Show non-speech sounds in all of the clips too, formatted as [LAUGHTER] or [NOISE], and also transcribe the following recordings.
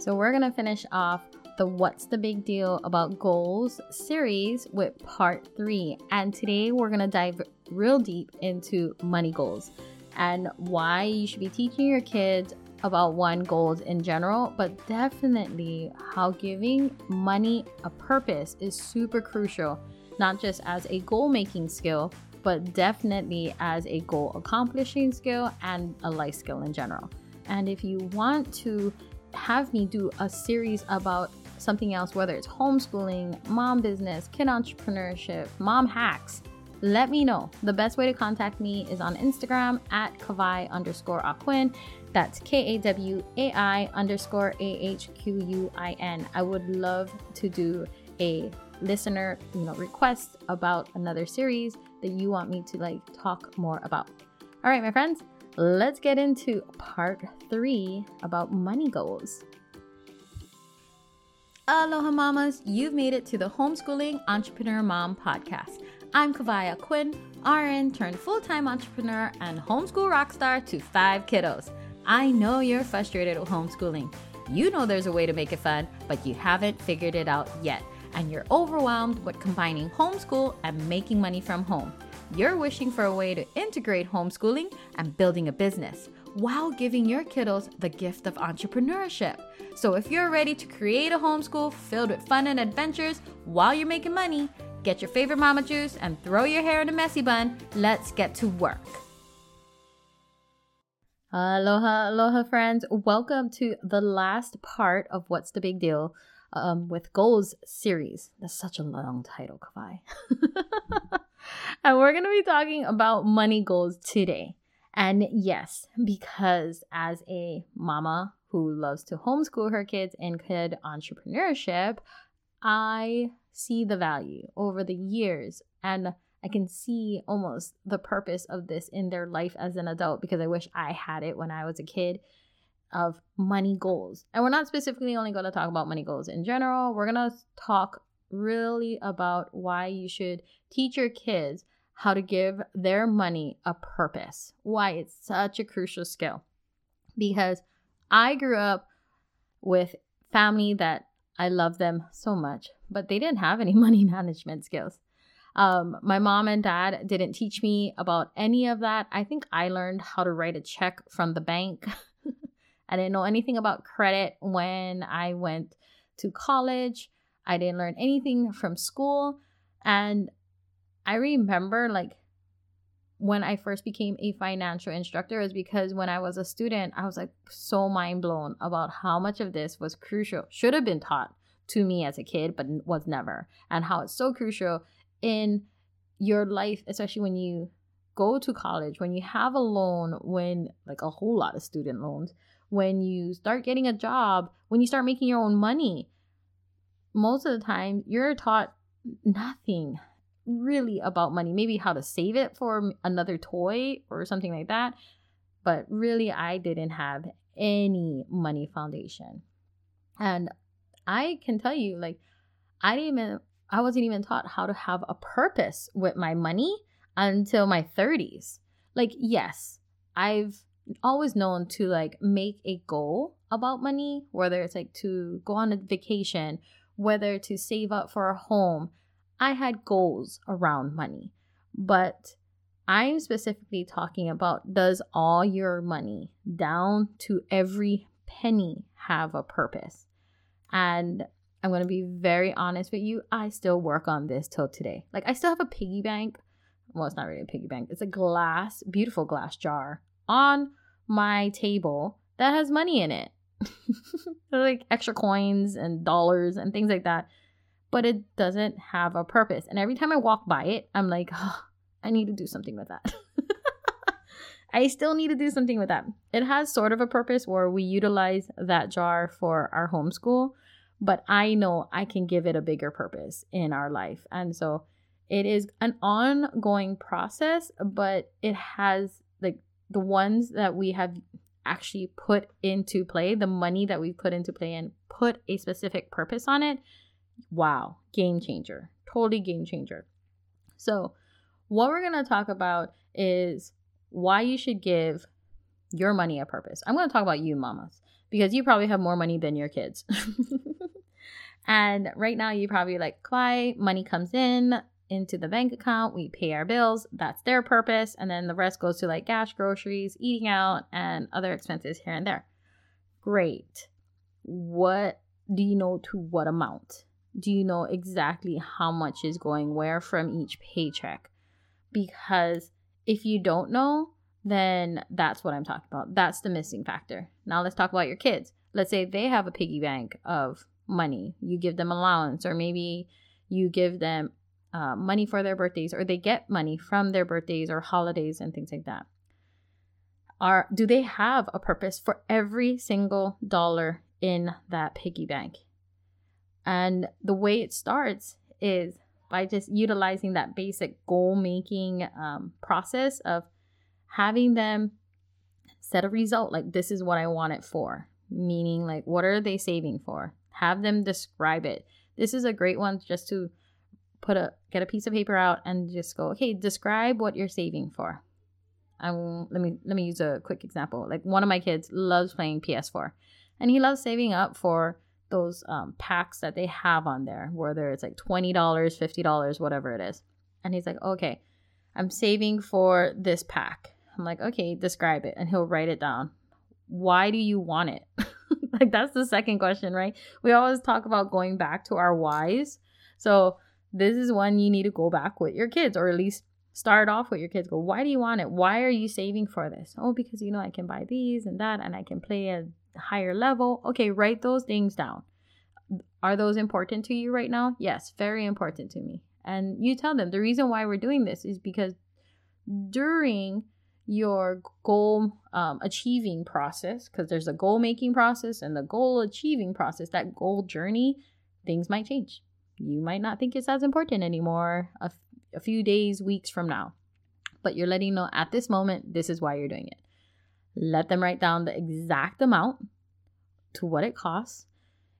So, we're going to finish off the What's the Big Deal About Goals series with part three. And today we're going to dive real deep into money goals and why you should be teaching your kids about one goals in general, but definitely how giving money a purpose is super crucial, not just as a goal making skill, but definitely as a goal accomplishing skill and a life skill in general. And if you want to have me do a series about something else, whether it's homeschooling, mom business, kid entrepreneurship, mom hacks, let me know. The best way to contact me is on Instagram at Kawai underscore Ahquin. That's K A W A I underscore A H Q U I N. I would love to do a listener, you know, request about another series that you want me to like talk more about. All right, my friends, let's get into part three about money goals. Aloha mamas, you've made it to the Homeschooling Entrepreneur Mom podcast. I'm Kawai Ahquin, RN turned full time entrepreneur and homeschool rock star to five kiddos. I know you're frustrated with homeschooling. You know there's a way to make it fun, but you haven't figured it out yet. And you're overwhelmed with combining homeschool and making money from home. You're wishing for a way to integrate homeschooling and building a business while giving your kiddos the gift of entrepreneurship. So if you're ready to create a homeschool filled with fun and adventures while you're making money, get your favorite mama juice and throw your hair in a messy bun. Let's get to work. Aloha, aloha, friends. Welcome to the last part of What's the Big Deal um, with Goals series. That's such a long title, Kawai. [LAUGHS] and we're going to be talking about money goals today. And yes, because as a mama who loves to homeschool her kids and kid entrepreneurship, I see the value over the years and I can see almost the purpose of this in their life as an adult because I wish I had it when I was a kid of money goals. And we're not specifically only going to talk about money goals in general. We're going to talk really about why you should teach your kids how to give their money a purpose. Why it's such a crucial skill. Because I grew up with family that I love them so much, but they didn't have any [LAUGHS] money management skills. Um, my mom and dad didn't teach me about any of that. I think I learned how to write a check from the bank. [LAUGHS] I didn't know anything about credit when I went to college. I didn't learn anything from school. And I remember like when I first became a financial instructor is because when I was a student, I was like so mind blown about how much of this was crucial, should have been taught to me as a kid, but was never, and how it's so crucial in your life, especially when you go to college, when you have a loan, when like a whole lot of student loans, when you start getting a job, when you start making your own money. Most of the time, you're taught nothing really about money. Maybe how to save it for another toy or something like that. But really, I didn't have any money foundation. And I can tell you, like, I didn't even, I wasn't even taught how to have a purpose with my money until my 30s. Like, yes, I've always known to like make a goal about money, whether it's like to go on a vacation, whether to save up for a home, I had goals around money, but I'm specifically talking about does all your money down to every penny have a purpose? And I'm going to be very honest with you, I still work on this till today. Like, I still have a piggy bank. Well, it's not really a piggy bank, it's a glass, beautiful glass jar on my table that has money in it. [LAUGHS] like extra coins and dollars and things like that but it doesn't have a purpose. And every time I walk by it, I'm like, oh, I need to do something with that. [LAUGHS] I still need to do something with that. It has sort of a purpose where we utilize that jar for our homeschool, but I know I can give it a bigger purpose in our life. And so it is an ongoing process, but it has like the ones that we have actually put into play, the money that we put into play and put a specific purpose on it wow, game changer. Totally game changer. So, what we're going to talk about is why you should give your money a purpose. I'm going to talk about you, mamas, because you probably have more money than your kids. [LAUGHS] and right now, you probably like, Cly, money comes in into the bank account, we pay our bills, that's their purpose, and then the rest goes to like gas, groceries, eating out, and other expenses here and there. Great. What do you know to what amount? Do you know exactly how much is going where from each paycheck? Because if you don't know, then that's what I'm talking about. That's the missing factor. Now let's talk about your kids. Let's say they have a piggy bank of money. You give them allowance, or maybe you give them uh, money for their birthdays, or they get money from their birthdays or holidays and things like that. Are do they have a purpose for every single dollar in that piggy bank? And the way it starts is by just utilizing that basic goal making um, process of having them set a result like this is what I want it for. Meaning, like, what are they saving for? Have them describe it. This is a great one just to put a get a piece of paper out and just go, okay, describe what you're saving for. Um, let me let me use a quick example. Like one of my kids loves playing PS4, and he loves saving up for those um, packs that they have on there, whether it's like twenty dollars, fifty dollars, whatever it is. And he's like, okay, I'm saving for this pack. I'm like, okay, describe it. And he'll write it down. Why do you want it? [LAUGHS] like, that's the second question, right? We always talk about going back to our whys. So, this is one you need to go back with your kids, or at least start off with your kids. Go, why do you want it? Why are you saving for this? Oh, because you know, I can buy these and that, and I can play at a higher level. Okay, write those things down. Are those important to you right now? Yes, very important to me. And you tell them the reason why we're doing this is because during your goal um, achieving process because there's a goal making process and the goal achieving process that goal journey things might change you might not think it's as important anymore a, f- a few days weeks from now. But you're letting know at this moment this is why you're doing it. Let them write down the exact amount to what it costs.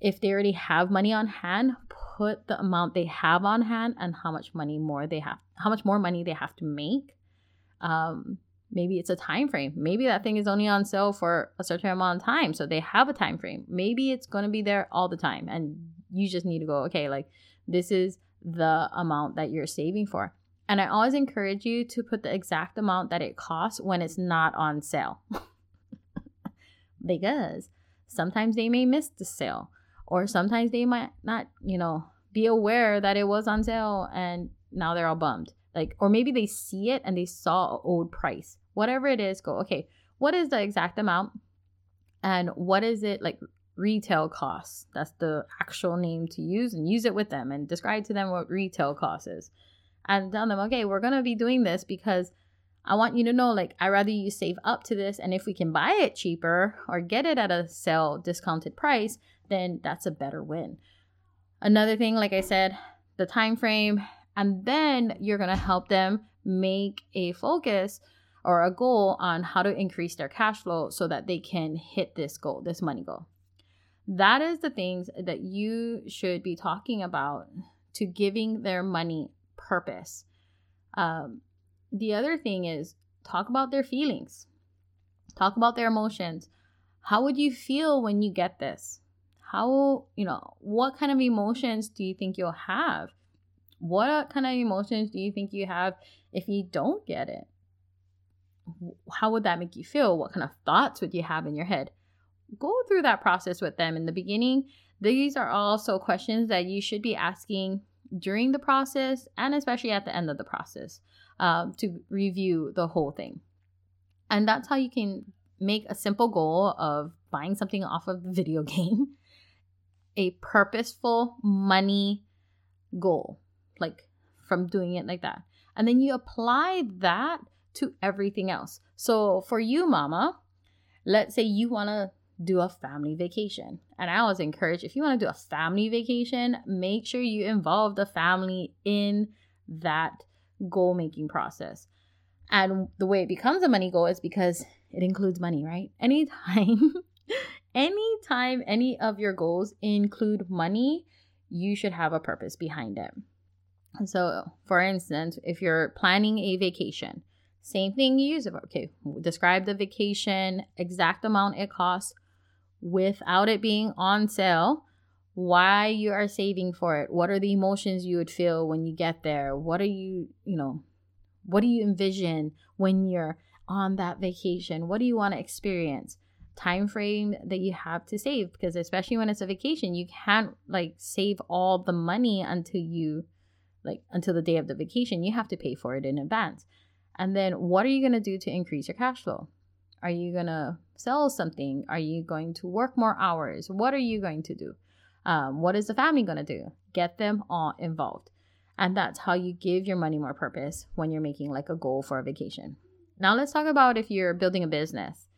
If they already have money on hand put the amount they have on hand and how much money more they have how much more money they have to make. Um, maybe it's a time frame. Maybe that thing is only on sale for a certain amount of time so they have a time frame. Maybe it's going to be there all the time and you just need to go okay like this is the amount that you're saving for. And i always encourage you to put the exact amount that it costs when it's not on sale. [LAUGHS] Because sometimes they may miss the sale or sometimes they might not you know be aware that it was on sale and now they're all bummed. Like or maybe they see it and they saw an old price. Whatever it is go okay what is the exact amount and what is it like retail costs. That's the actual name to use and use it with them and describe to them what retail cost is. And tell them okay we're going to be doing this because i want you to know like i rather you save up to this and if we can buy it cheaper or get it at a sale discounted price then that's a better win. Another thing like i said the time frame and then you're going to help them make a focus or a goal on how to increase their cash flow so that they can hit this goal, this money goal. That is the things that you should be talking about to giving their money purpose. Um, the other thing is talk about their feelings, talk about their emotions. How would you feel when you get this? How, you know, what kind of emotions do you think you'll have? What kind of emotions do you think you have if you don't get it? How would that make you feel? What kind of thoughts would you have in your head? Go through that process with them in the beginning. These are also questions that you should be asking during the process and especially at the end of the process um, to review the whole thing. And that's how you can make a simple goal of buying something off of the video [LAUGHS] game a purposeful money goal like from doing it like that. And then you apply that to everything else. So for you, mama, let's say you want to do a family vacation. And I always encourage if you want to do a family vacation, make sure you involve the family in that goal making process. And the way it becomes a money goal is because it includes money, right? [LAUGHS] Anytime, anytime any of your goals include money, you should have a purpose behind it. So, for instance, if you're planning a vacation, same thing you use. Okay, describe the vacation, exact amount it costs, without it being on sale why you are saving for it. What are the emotions you would feel when you get there? What are you you know what do you envision when you're on that vacation? What do you want to experience? Time frame that you have to save because especially when it's a vacation you can't like save all the money until you like until the day of the vacation. You have to pay for it in advance. And then what are you going to do to increase your cash flow? Are you going to sell something are you going to work more hours? What are you going to do? Um, what is the family going to do? Get them all involved. And that's how you give your money more purpose when you're making like a goal for a vacation. Now let's talk about if you're building a business.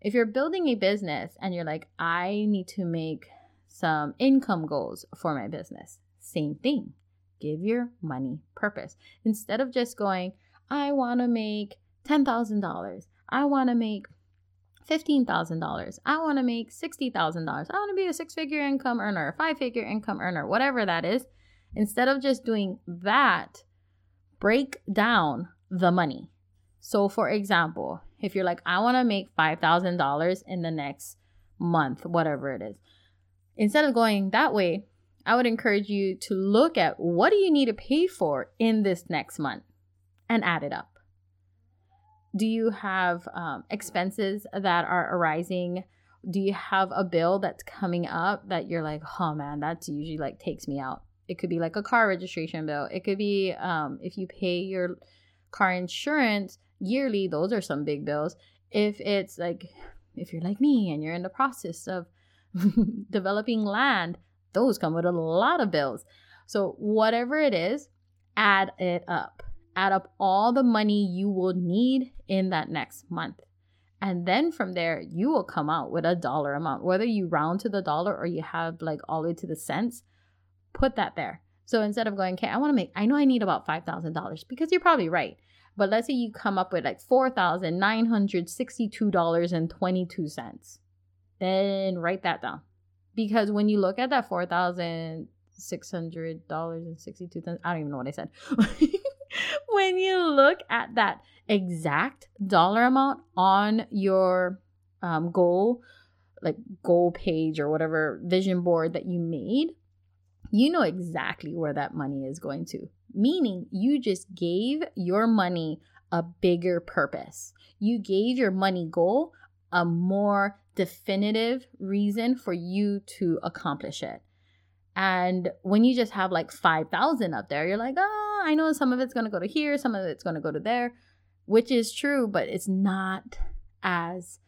If you're building a business and you're like, I need to make some income goals for my business, same thing. Give your money purpose. Instead of just going, I want to make $10,000, I want to make $15,000, I want to make $60,000, I want to be a six figure income earner, a five figure income earner, whatever that is. Instead of just doing that, break down the money. So, for example, if you're like, I want to make $5,000 in the next month, whatever it is, instead of going that way, I would encourage you to look at what do you need to pay for in this next month and add it up. Do you have um, expenses that are arising? Do you have a bill that's coming up that you're like, oh man, that's usually like takes me out? It could be like a car registration bill. It could be um, if you pay your car insurance yearly, those are some big bills. If it's like, if you're like me and you're in the process of [LAUGHS] developing land, those come with a lot of bills. So, whatever it is, add it up. Add up all the money you will need in that next month. And then from there, you will come out with a dollar amount. Whether you round to the dollar or you have like all the way to the cents, put that there. So instead of going, okay, I want to make, I know I need about $5,000 because you're probably right. But let's say you come up with like $4,962.22. Then write that down. Because when you look at that $4,600.62, I don't even know what I said. [LAUGHS] when you look at that exact dollar amount on your um, goal, like goal page or whatever vision board that you made, you know exactly where that money is going to meaning you just gave your money a bigger purpose. You gave your money goal a more definitive reason for you to accomplish it. And when you just have like 5,000 up there, you're like, oh, I know some of it's going to go to here, some of it's going to go to there, which is true, but it's not as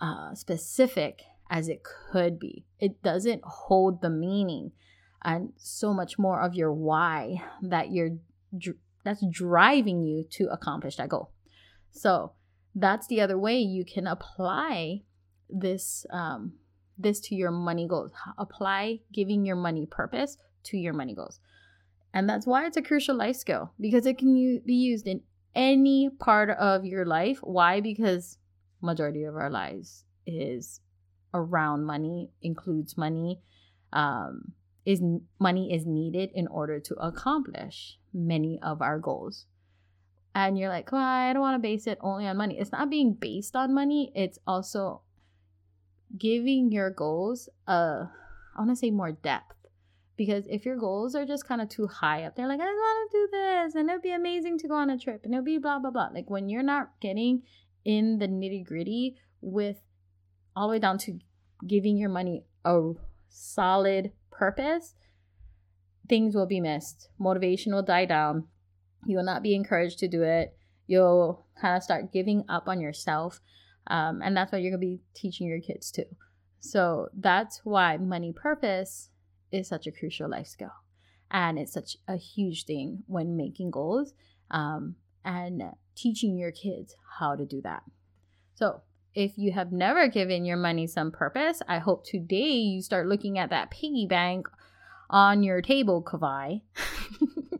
uh, specific as it could be. It doesn't hold the meaning and so much more of your why that you're that's driving you to accomplish that goal. So that's the other way you can apply this um, this to your money goals. Apply giving your money purpose to your money goals, and that's why it's a crucial life skill because it can u- be used in any part of your life. Why? Because majority of our lives is around money, includes money. Um, is money is needed in order to accomplish many of our goals. And you're like, well, I don't want to base it only on money. It's not being based on money, it's also giving your goals a I want to say more depth. Because if your goals are just kind of too high up, they're like, I want to do this and it'd be amazing to go on a trip and it'll be blah blah blah. Like when you're not getting in the nitty gritty with all the way down to giving your money a solid purpose, things will be missed. Motivation will die down. You will not be encouraged to do it. You'll kind of start giving up on yourself. Um, and that's what you're going to be teaching your kids too. So that's why money purpose is such a crucial life skill. And it's such a huge thing when making goals um, and teaching your kids how to do that. So if you have never given your money some purpose, I hope today you start looking at that piggy bank on your table, Kawai. [LAUGHS]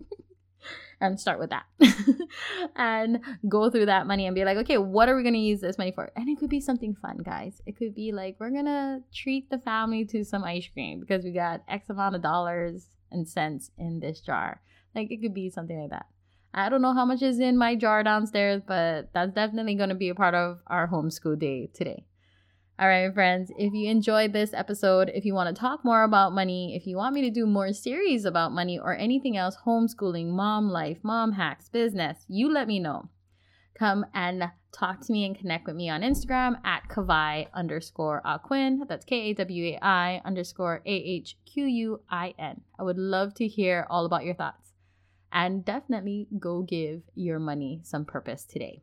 and start with that. [LAUGHS] and go through that money and be like, okay, what are we going to use this money for? And it could be something fun, guys. It could be like, we're going to treat the family to some ice cream because we got X amount of dollars and cents in this jar. Like, it could be something like that. I don't know how much is in my jar downstairs, but that's definitely going to be a part of our homeschool day today. All right, friends, if you enjoyed this episode, if you want to talk more about money, if you want me to do more series about money or anything else, homeschooling, mom life, mom hacks, business, you let me know. Come and talk to me and connect with me on Instagram at Kawai underscore Ahquin. That's K A W A I underscore A H Q U I N. I would love to hear all about your thoughts. And definitely go give your money some purpose today.